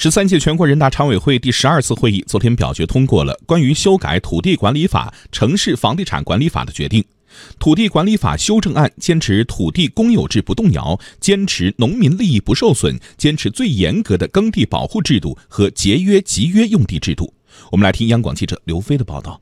十三届全国人大常委会第十二次会议昨天表决通过了关于修改土地管理法、城市房地产管理法的决定。土地管理法修正案坚持土地公有制不动摇，坚持农民利益不受损，坚持最严格的耕地保护制度和节约集约用地制度。我们来听央广记者刘飞的报道。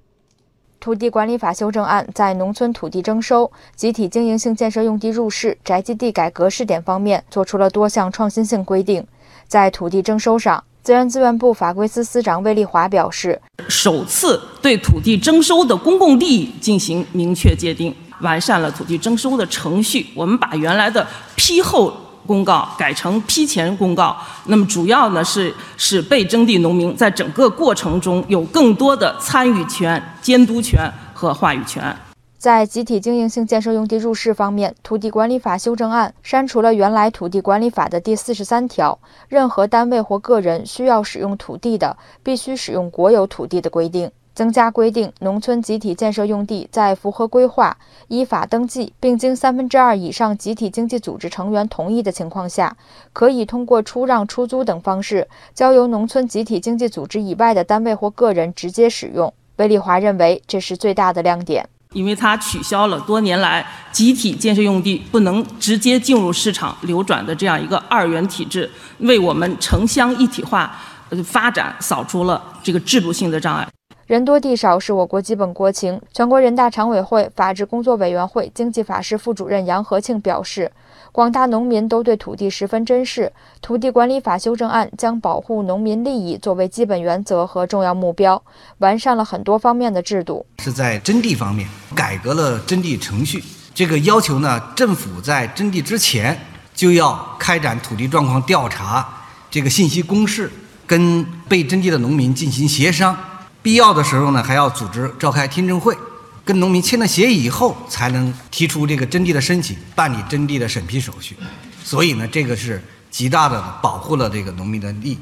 土地管理法修正案在农村土地征收、集体经营性建设用地入市、宅基地改革试点方面做出了多项创新性规定。在土地征收上，自然资源部法规司司长魏丽华表示，首次对土地征收的公共利益进行明确界定，完善了土地征收的程序。我们把原来的批后公告改成批前公告，那么主要呢是使被征地农民在整个过程中有更多的参与权、监督权和话语权。在集体经营性建设用地入市方面，土地管理法修正案删除了原来土地管理法的第四十三条，任何单位或个人需要使用土地的，必须使用国有土地的规定，增加规定，农村集体建设用地在符合规划、依法登记，并经三分之二以上集体经济组织成员同意的情况下，可以通过出让、出租等方式，交由农村集体经济组织以外的单位或个人直接使用。魏丽华认为，这是最大的亮点。因为它取消了多年来集体建设用地不能直接进入市场流转的这样一个二元体制，为我们城乡一体化发展扫除了这个制度性的障碍。人多地少是我国基本国情。全国人大常委会法制工作委员会经济法室副主任杨和庆表示，广大农民都对土地十分珍视，土地管理法修正案将保护农民利益作为基本原则和重要目标，完善了很多方面的制度。是在征地方面改革了征地程序，这个要求呢，政府在征地之前就要开展土地状况调查，这个信息公示，跟被征地的农民进行协商。必要的时候呢，还要组织召开听证会，跟农民签了协议以后，才能提出这个征地的申请，办理征地的审批手续。所以呢，这个是极大的保护了这个农民的利益。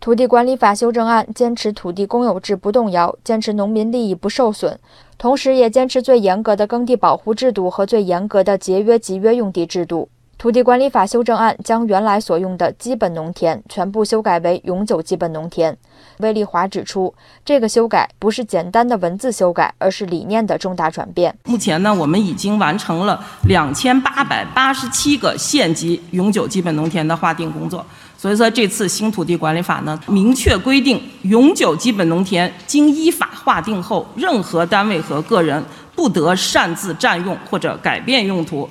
土地管理法修正案坚持土地公有制不动摇，坚持农民利益不受损，同时也坚持最严格的耕地保护制度和最严格的节约集约用地制度。土地管理法修正案将原来所用的基本农田全部修改为永久基本农田。魏丽华指出，这个修改不是简单的文字修改，而是理念的重大转变。目前呢，我们已经完成了两千八百八十七个县级永久基本农田的划定工作。所以说，这次新土地管理法呢，明确规定，永久基本农田经依法划定后，任何单位和个人不得擅自占用或者改变用途。